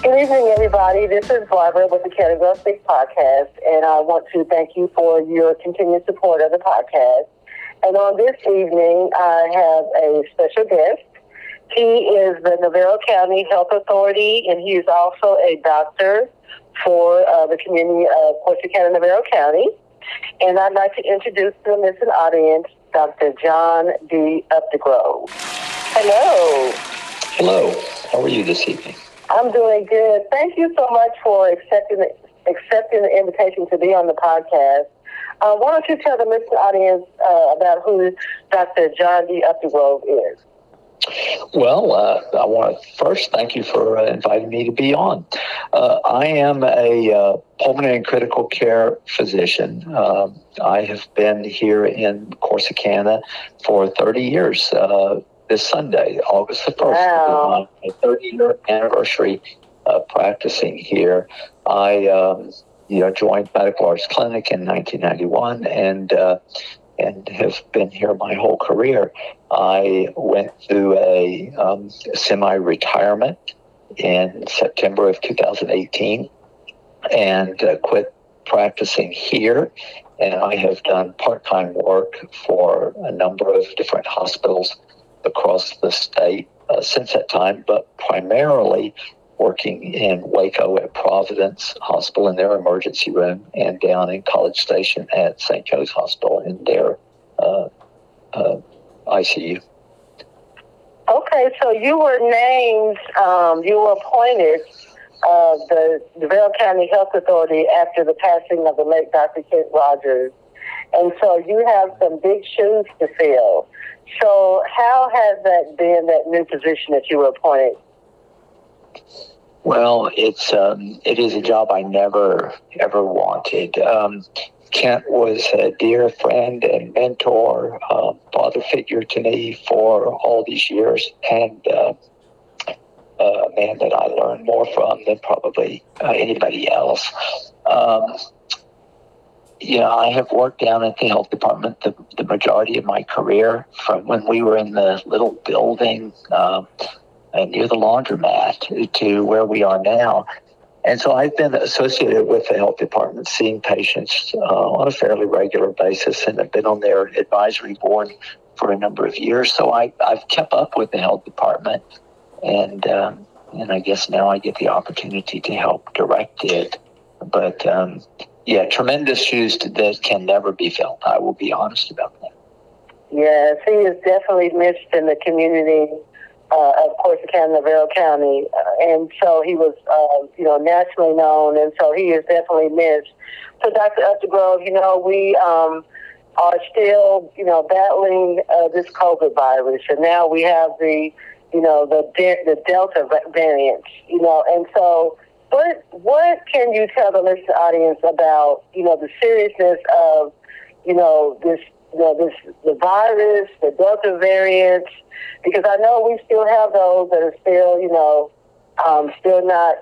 Good evening, everybody. This is Barbara with the Girl Speak podcast, and I want to thank you for your continued support of the podcast. And on this evening, I have a special guest. He is the Navarro County Health Authority, and he is also a doctor for uh, the community of Corsicana, Navarro County. And I'd like to introduce to the listening audience Dr. John D. Updegrove. Hello. Hello. How are you this evening? I'm doing good. Thank you so much for accepting the, accepting the invitation to be on the podcast. Uh, why don't you tell the listening audience uh, about who Dr. John D. Updegrove is? Well, uh, I want to first thank you for uh, inviting me to be on. Uh, I am a uh, pulmonary and critical care physician. Um, I have been here in Corsicana for 30 years. Uh, this Sunday, August the 1st, Wow. my 30 year anniversary uh, practicing here. I um, you know, joined Medical Arts Clinic in 1991 and uh, and have been here my whole career. I went through a um, semi-retirement in September of 2018 and uh, quit practicing here. And I have done part-time work for a number of different hospitals across the state uh, since that time, but primarily working in Waco at Providence Hospital in their emergency room and down in College Station at St. Joe's Hospital in their uh, uh, ICU. Okay, so you were named, um, you were appointed uh, the Navarro County Health Authority after the passing of the late Dr. Kent Rogers. And so you have some big shoes to fill. So how has that been, that new position that you were appointed? Well, it's um, it is a job I never ever wanted. Um, Kent was a dear friend and mentor, uh, father figure to me for all these years, and uh, a man that I learned more from than probably uh, anybody else. Um, you know, I have worked down at the health department the, the majority of my career from when we were in the little building um, uh, near the laundromat to where we are now. And so I've been associated with the health department, seeing patients uh, on a fairly regular basis, and I've been on their advisory board for a number of years. So I, I've kept up with the health department, and um, and I guess now I get the opportunity to help direct it. But um, yeah, tremendous shoes that can never be filled. I will be honest about that. Yes, he is definitely missed in the community uh, of Corsicana, Navarro County, uh, and so he was, uh, you know, nationally known, and so he is definitely missed. So, Dr. Updegrove, you know, we um, are still, you know, battling uh, this COVID virus, and now we have the, you know, the de- the Delta variant, you know, and so. What what can you tell the listening audience about you know the seriousness of you know this know, this the virus, the Delta variant, because I know we still have those that are still, you know, um, still not,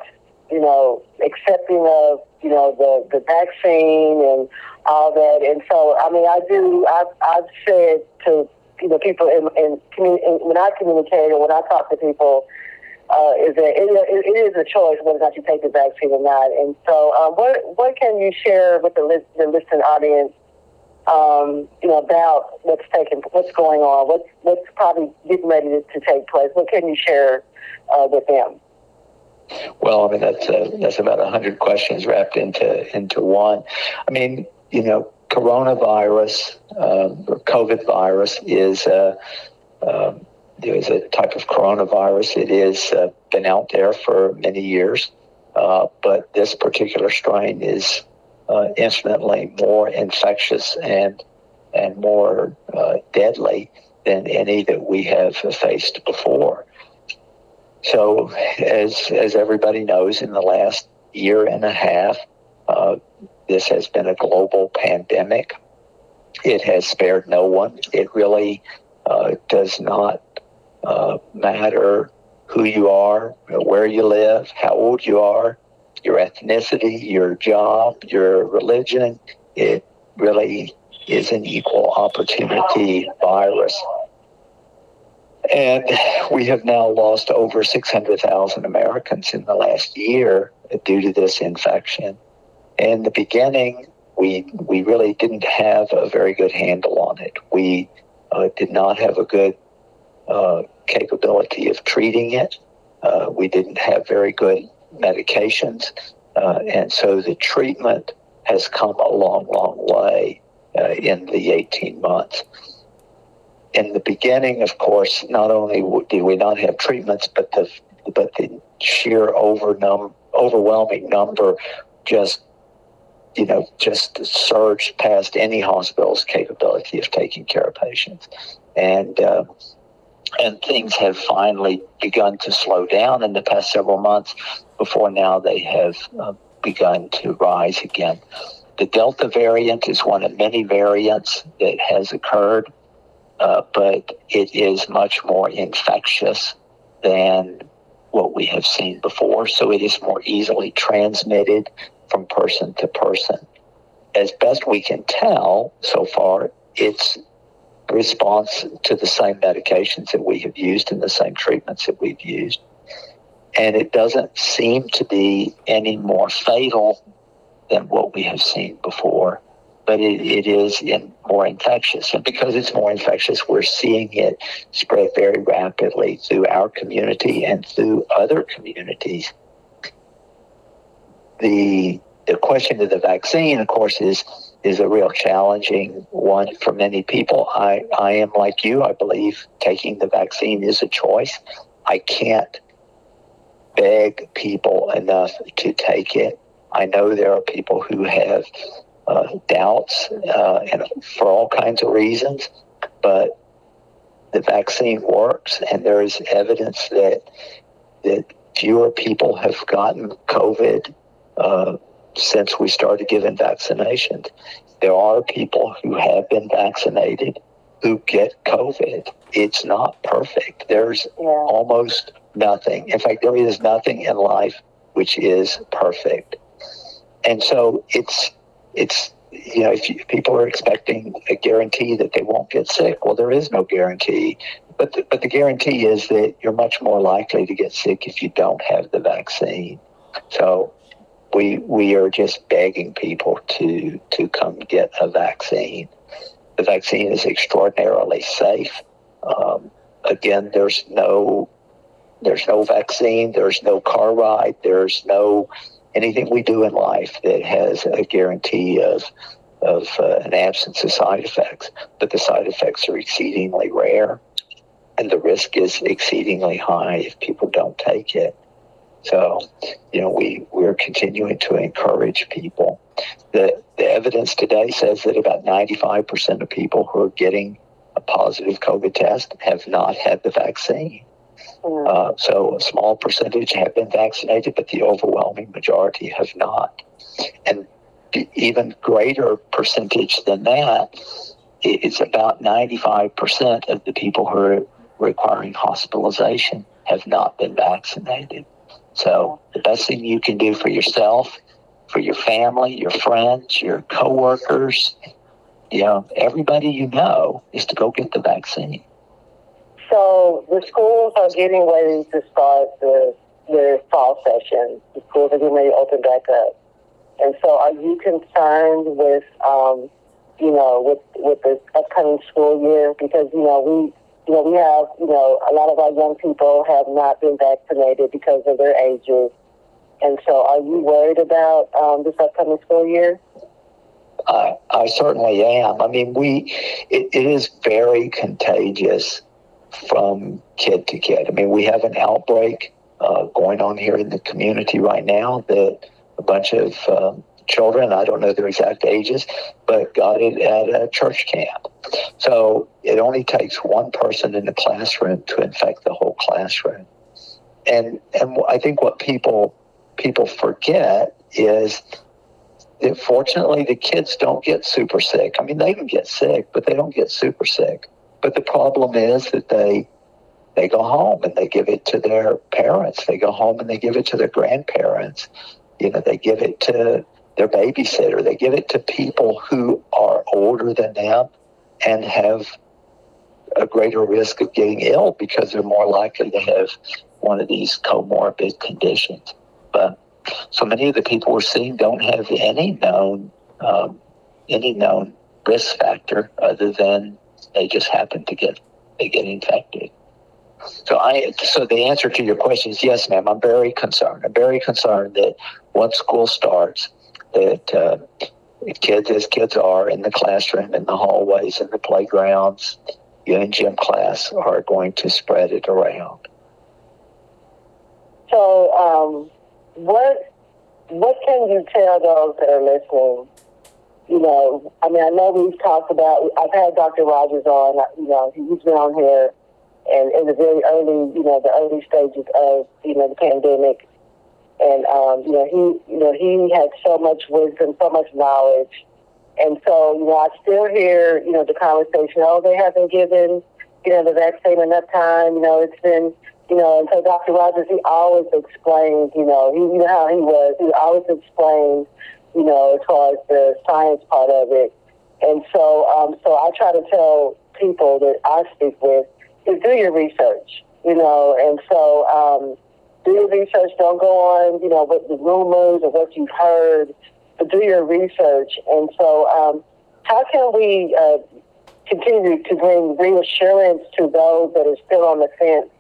you know, accepting of, you know, the, the vaccine and all that. And so, I mean, I do, I've, I've said to, you know, people in, in, in when I communicate or when I talk to people, uh, is that it, it, is a choice whether or not you take the vaccine or not. And so, uh, what what can you share with the, lis- the listening audience um, you know, about what's taking, what's going on, what's what's probably getting ready to, take place. What can you share uh, with them? Well, I mean that's uh, that's about a hundred questions wrapped into into one. I mean, you know, coronavirus um, or COVID virus is uh, um, is a type of coronavirus. It has uh, been out there for many years, uh, but this particular strain is uh, infinitely more infectious and and more uh, deadly than any that we have faced before. So, as as everybody knows, in the last year and a half, uh, this has been a global pandemic. It has spared no one. It really uh, does not uh, matter who you are, where you live, how old you are, your ethnicity, your job, your religion. It really is an equal opportunity virus. And we have now lost over 600,000 Americans in the last year due to this infection. In the beginning, we, we really didn't have a very good handle on it. We uh, did not have a good uh, capability of treating it. Uh, we didn't have very good medications. Uh, and so the treatment has come a long, long way uh, in the 18 months in the beginning, of course, not only did we not have treatments, but the but the sheer overwhelming number just you know just surged past any hospital's capability of taking care of patients, and uh, and things have finally begun to slow down in the past several months. Before now, they have uh, begun to rise again. The Delta variant is one of many variants that has occurred uh, but it is much more infectious than what we have seen before. So it is more easily transmitted from person to person. As best we can tell so far, it's response to the same medications that we have used and the same treatments that we've used. And it doesn't seem to be any more fatal than what we have seen before but it, it is in more infectious. And because it's more infectious, we're seeing it spread very rapidly through our community and through other communities. The the question of the vaccine, of course, is is a real challenging one for many people. I, I am like you. I believe taking the vaccine is a choice. I can't beg people enough to take it. I know there are people who have uh, doubts uh, and for all kinds of reasons, but the vaccine works, and there is evidence that that fewer people have gotten COVID uh, since we started giving vaccinations. There are people who have been vaccinated who get COVID. It's not perfect. There's yeah. almost nothing. In fact, there is nothing in life which is perfect. And so it's it's you know if, you, people are expecting a guarantee that they won't get sick, well, there is no guarantee. But the, but the guarantee is that you're much more likely to get sick if you don't have the vaccine. So we we are just begging people to to come get a vaccine. The vaccine is extraordinarily safe. Um, again, there's no there's no vaccine. There's no car ride. There's no anything we do in life that has a guarantee of of uh, an absence of side effects, but the side effects are exceedingly rare, and the risk is exceedingly high if people don't take it. So, you know, we we're continuing to encourage people. The the evidence today says that about ninety five percent of people who are getting positive COVID test have not had the vaccine. Uh, so a small percentage have been vaccinated, but the overwhelming majority have not. And even greater percentage than that, it's about 95% of the people who are requiring hospitalization have not been vaccinated. So the best thing you can do for yourself, for your family, your friends, your coworkers, you know, everybody you know is to go get the vaccine. So the schools are getting ready to start the their fall session. The schools are getting ready to open back up. And so, are you concerned with, um, you know, with with the upcoming school year? Because you know we, you know, we have, you know, a lot of our young people have not been vaccinated because of their ages. And so, are you worried about um, this upcoming school year? I, I certainly am. I mean, we it, it is very contagious from kid to kid. I mean, we have an outbreak uh, going on here in the community right now that a bunch of um, children, I don't know their exact ages, but got it at a church camp. So it only takes one person in the classroom to infect the whole classroom. And and I think what people people forget is that fortunately the kids don't get super sick. I mean, they can get sick, but they don't get super sick. But the problem is that they they go home and they give it to their parents. They go home and they give it to their grandparents. You know, they give it to their babysitter. They give it to people who are older than them and have a greater risk of getting ill because they're more likely to have one of these comorbid conditions. But so many of the people we're seeing don't have any known um, any known risk factor other than they just happen to get they get infected. So I so the answer to your question is yes, ma'am. I'm very concerned. I'm very concerned that once school starts, that uh, kids as kids are in the classroom, in the hallways, in the playgrounds, you in gym class, are going to spread it around. So, um, what what can you tell those that are listening? You know, I mean, I know we've talked about. I've had Dr. Rogers on. You know, he's been on here, and in the very early, you know, the early stages of you know the pandemic, and um, you know, he, you know, he had so much wisdom, so much knowledge, and so you know, I still hear, you know, the conversation. Oh, they haven't given, you know, the vaccine enough time. You know, it's been you know, and so Dr. Rogers, he always explained, you know, he, you know how he was. He always explained, you know, as far as the science part of it. And so, um, so I try to tell people that I speak with is do your research, you know, and so um, do your research. Don't go on, you know, with the rumors or what you've heard, but do your research. And so, um, how can we uh, continue to bring reassurance to those that are still on the fence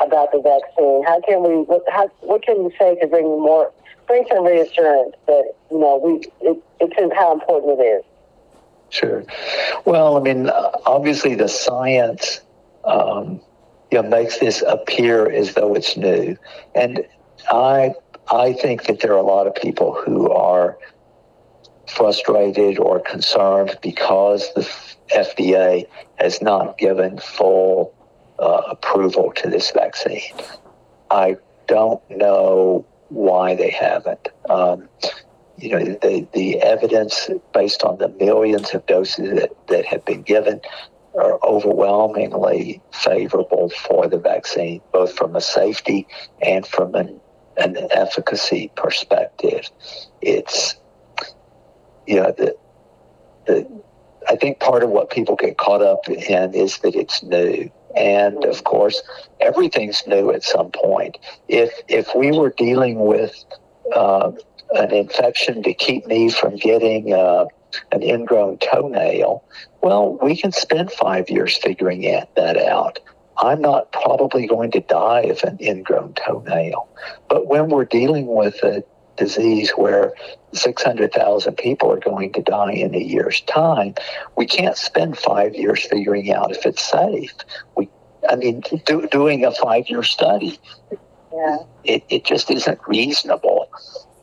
about the vaccine? How can we? What, how, what can you say to bring more, bring some reassurance that you know we it, it's how important it is? Sure. Well, I mean, obviously the science, um, you know, makes this appear as though it's new, and I I think that there are a lot of people who are frustrated or concerned because the FDA has not given full uh, approval to this vaccine. I don't know why they haven't. Um, you know, the, the evidence based on the millions of doses that, that have been given are overwhelmingly favorable for the vaccine, both from a safety and from an, an efficacy perspective. It's, you know, the, the, I think part of what people get caught up in is that it's new. And of course, everything's new at some point. If if we were dealing with uh, an infection to keep me from getting uh, an ingrown toenail, well, we can spend five years figuring that out. I'm not probably going to die of an ingrown toenail. But when we're dealing with a disease where 600,000 people are going to die in a year's time, we can't spend five years figuring out if it's safe. We, I mean, do, doing a five year study, yeah. it, it just isn't reasonable.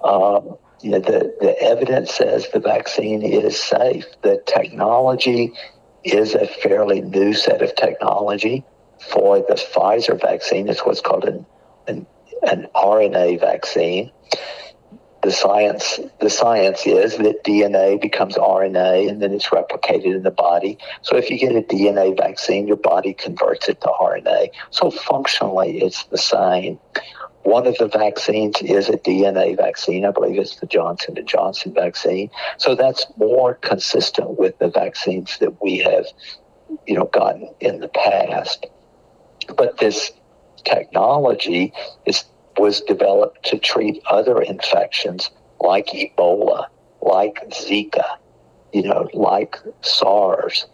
Um, you know, the, the evidence says the vaccine is safe. The technology is a fairly new set of technology for the Pfizer vaccine. It's what's called an, an, an RNA vaccine the science the science is that DNA becomes RNA and then it's replicated in the body. So if you get a DNA vaccine, your body converts it to RNA. So functionally, it's the same. One of the vaccines is a DNA vaccine. I believe it's the Johnson and Johnson vaccine. So that's more consistent with the vaccines that we have, you know, gotten in the past. But this technology is was developed to treat other infections like Ebola, like Zika, you know, like SARS,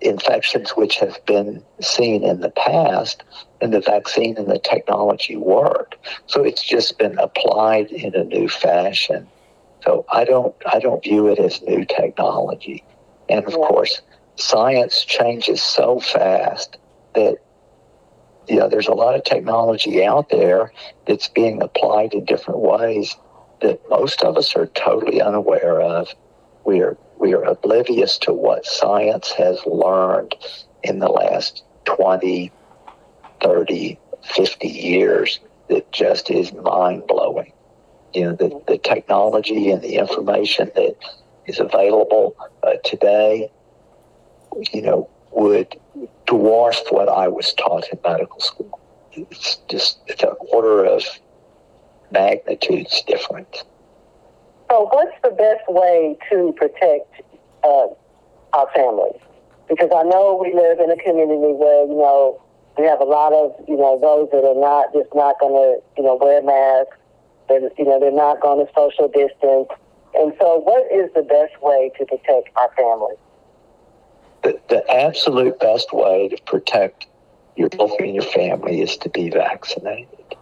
infections which have been seen in the past, and the vaccine and the technology work. So it's just been applied in a new fashion. So I don't I don't view it as new technology. And of yeah. course, science changes so fast that you know, there's a lot of technology out there that's being applied in different ways that most of us are totally unaware of. We are we are oblivious to what science has learned in the last 20, 30, 50 years that just is mind blowing. You know, the, the technology and the information that is available uh, today, you know, would dwarf what I was taught in medical school. It's just it's an order of magnitudes different. So, what's the best way to protect uh, our families? because I know we live in a community where you know we have a lot of you know those that are not just not going to you know wear masks. They're, you know they're not going to social distance. And so, what is the best way to protect our families? The, the absolute best way to protect yourself and your family is to be vaccinated.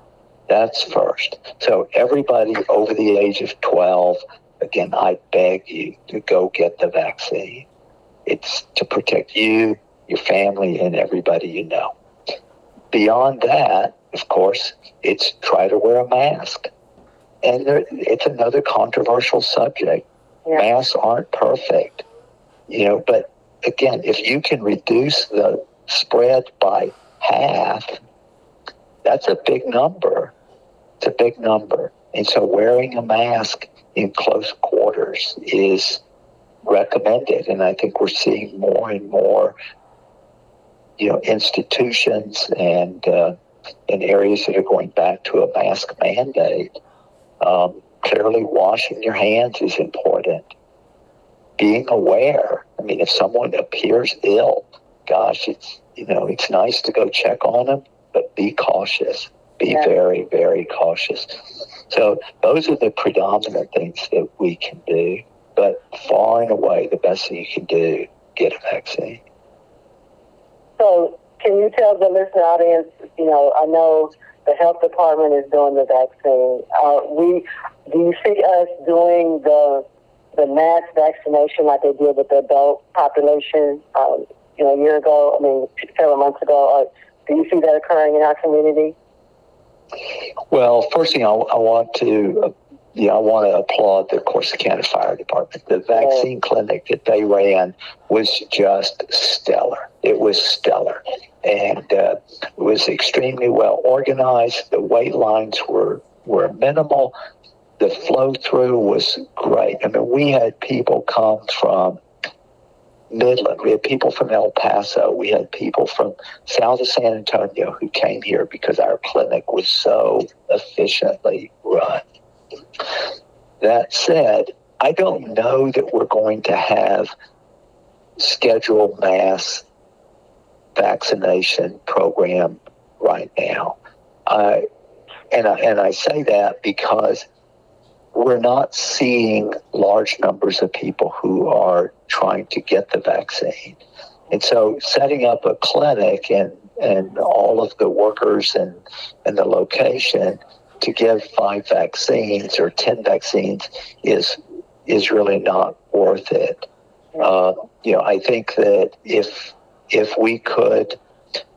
That's first. So everybody over the age of 12, again, I beg you to go get the vaccine. It's to protect you, your family, and everybody you know. Beyond that, of course, it's try to wear a mask. And there, it's another controversial subject. Yeah. Masks aren't perfect, you know, but again, if you can reduce the spread by half, that's a big number. It's a big number. And so wearing a mask in close quarters is recommended. And I think we're seeing more and more, you know, institutions and, uh, and areas that are going back to a mask mandate. Um, clearly, washing your hands is important. Being aware. I mean, if someone appears ill, gosh, it's you know, it's nice to go check on them, but be cautious. Be Yeah. very, very cautious. So those are the predominant things that we can do. But far and away, the best thing you can do, get a vaccine. So, can you tell the listener audience? You know, I know the health department is doing the vaccine. Uh, we do you see us doing the the mass vaccination like they did with the adult population? Um, you know, a year ago. I mean, several months ago. Or do you see that occurring in our community? Well, first thing I, I want to, uh, yeah, I want to applaud the Corsicana Fire Department. The vaccine clinic that they ran was just stellar. It was stellar, and uh, it was extremely well organized. The wait lines were were minimal. The flow through was great. I mean, we had people come from Midland. We had people from El Paso. We had people from south of San Antonio who came here because our clinic was so efficiently run. That said, I don't know that we're going to have scheduled mass vaccination program right now. I and I, and I say that because we're not seeing large numbers of people who are trying to get the vaccine. And so setting up a clinic and, and all of the workers and, and the location to give five vaccines or 10 vaccines is, is really not worth it. Uh, you know, I think that if, if we could,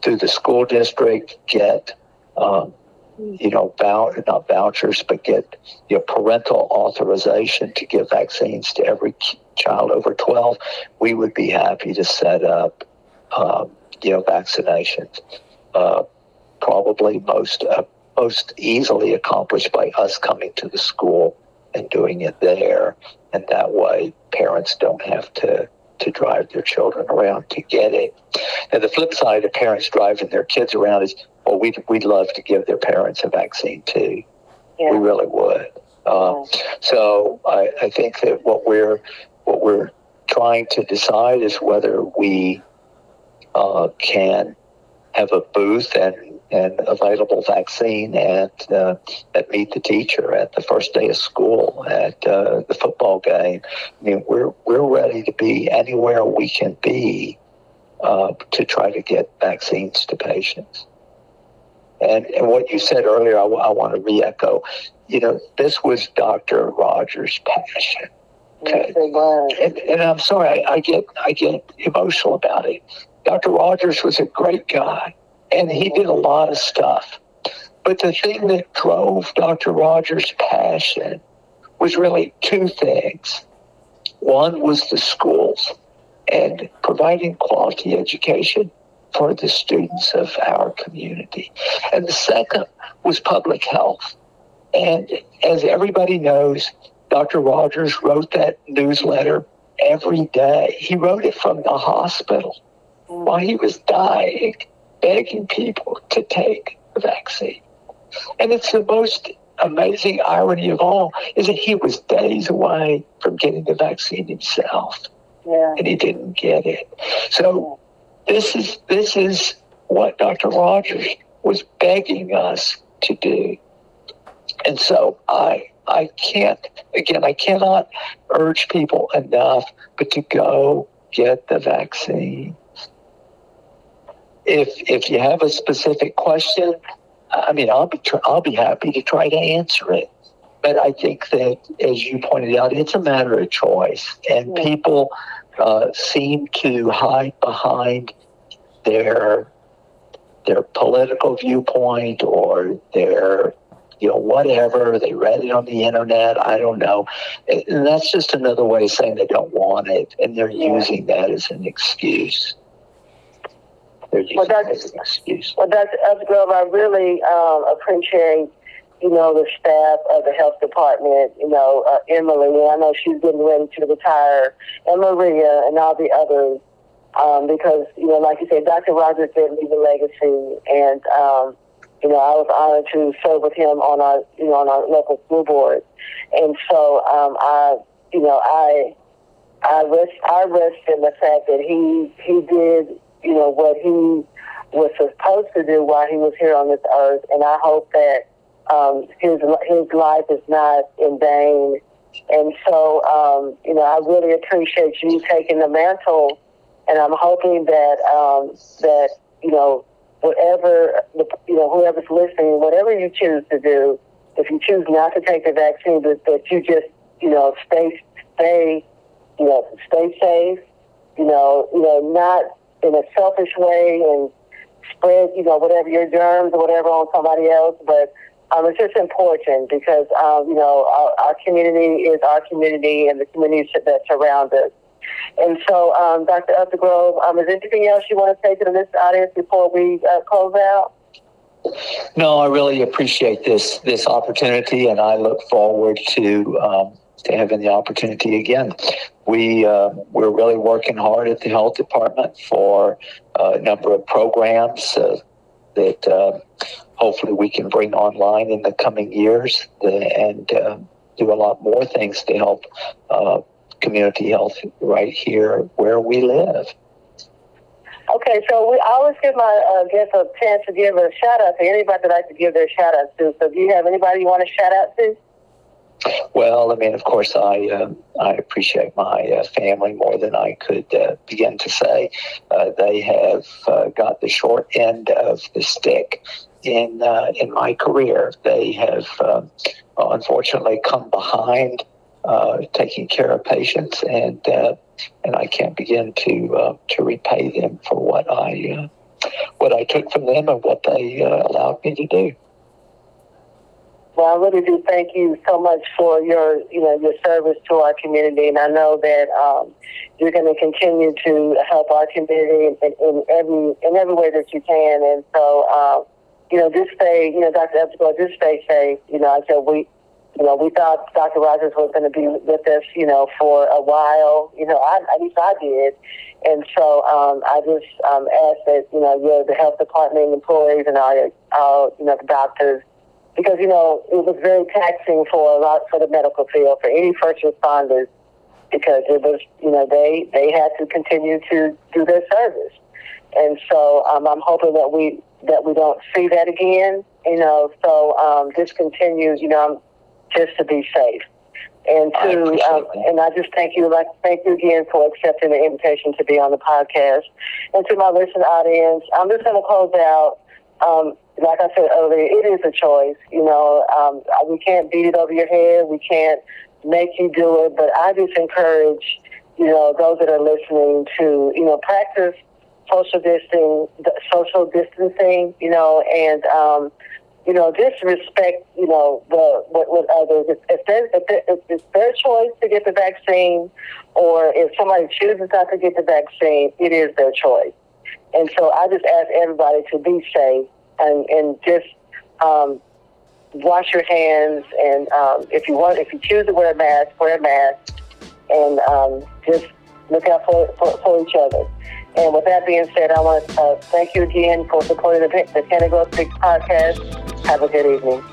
through the school district, get um, you know, vou- not vouchers, but get your parental authorization to give vaccines to every child over 12, we would be happy to set up, um, you know, vaccinations. Uh, probably most uh, most easily accomplished by us coming to the school and doing it there, and that way parents don't have to to drive their children around to get it. And the flip side of parents driving their kids around is, well, we'd, we'd love to give their parents a vaccine too. Yeah. We really would. Um, so I, I think that what we're what we're trying to decide is whether we uh, can have a booth and and available vaccine at uh, at Meet the Teacher at the first day of school at uh, the football game. I mean, we're we're ready to be anywhere we can be uh, to try to get vaccines to patients. And, and what you said earlier, I, I want to re-echo. You know, this was Dr. Rogers' passion. Was. And, and I'm sorry, I, I get I get emotional about it. Dr. Rogers was a great guy, and he did a lot of stuff. But the thing that drove Dr. Rogers' passion was really two things. One was the schools and providing quality education for the students of our community. And the second was public health. And as everybody knows, Dr. Rogers wrote that newsletter every day. He wrote it from the hospital while he was dying, begging people to take the vaccine. And it's the most amazing irony of all is that he was days away from getting the vaccine himself. Yeah. and he didn't get it. So this is this is what Dr. Rogers was begging us to do. And so I I can't again I cannot urge people enough but to go get the vaccine. If if you have a specific question, I mean I'll be tr- I'll be happy to try to answer it. But I think that, as you pointed out, it's a matter of choice, and Yeah. people uh, seem to hide behind their their political viewpoint or their you know whatever they read it on the internet i don't know and that's just another way of saying they don't want it and they're Yeah. using that as an excuse Well, that that's- excuse Well, Dr. Updegrove, I really um, appreciate, you know, the staff of the health department, you know, uh, Emily, I know she's getting ready to retire, and Maria and all the others, um, because, you know, like you said, Dr. Rogers did leave a legacy, and, um, you know, I was honored to serve with him on our, you know, on our local school board. And so um, I, you know, I, I rest, I rest in the fact that he, he did, you know, what he was supposed to do while he was here on this earth, and I hope that um, his his life is not in vain. And so, um, you know, I really appreciate you taking the mantle, and I'm hoping that um, that you know, whatever the, you know, whoever's listening, whatever you choose to do, if you choose not to take the vaccine, that you just you know stay stay you know stay safe, you know, you know, not in a selfish way and spread, you know, whatever your germs or whatever on somebody else. But um, it's just important because, um, you know, our, our community is our community and the communities that surround us. And so, um, Dr. Updegrove, um, is there anything else you want to say to listening audience before we uh, close out? no i really appreciate this this opportunity and i look forward to um, to having the opportunity again we uh, we're really working hard at the health department for uh, a number of programs uh, that uh, hopefully we can bring online in the coming years uh, and uh, do a lot more things to help community health right here where we live. Okay, so we I always give my guests a chance to give a shout out to anybody that I to give their shout out to. So, do you have anybody you want to shout out to? Well, I mean, of course, I uh, I appreciate my uh, family more than I could uh, begin to say. Uh, they have uh, got the short end of the stick in uh, in my career. They have um, unfortunately come behind taking care of patients, and and I can't begin to to repay them for what I what I took from them and what they allowed me to do. Well, I really do thank you so much for your, you know, your service to our community, and I know that um, you're going to continue to help our community in, in, every in every way that you can. And so, um, you know, just stay, you know, Dr. Epstein, just stay safe. You know, I said we, you know, we thought Dr. Rogers was going to be with us, you know, for a while. You know, I, at least I did. And so um, I just um, ask that, you know, you're the health department employees and our, our, you know, the doctors because you know it was very taxing for a lot for the medical field for any first responders because it was you know they they had to continue to do their service. And so um, I'm hoping that we that we don't see that again you know so um, just continue you know just to be safe. And I to appreciate um, and I just thank you like thank you again for accepting the invitation to be on the podcast. And to my listening audience I'm just going to close out um, like I said earlier, it is a choice. You know, um, we can't beat it over your head. We can't make you do it. But I just encourage, you know, those that are listening to, you know, practice social distancing, social distancing. You know, and um, you know, just respect, you know, the what, what others. If, if, if, if it's their choice to get the vaccine, or if somebody chooses not to get the vaccine, it is their choice. And so I just ask everybody to be safe and, and just um, wash your hands. And um, if you want, if you choose to wear a mask, wear a mask, and um, just look out for, for, for each other. And with that being said, I want to uh, thank you again for supporting the, the Speaks podcast. Have a good evening.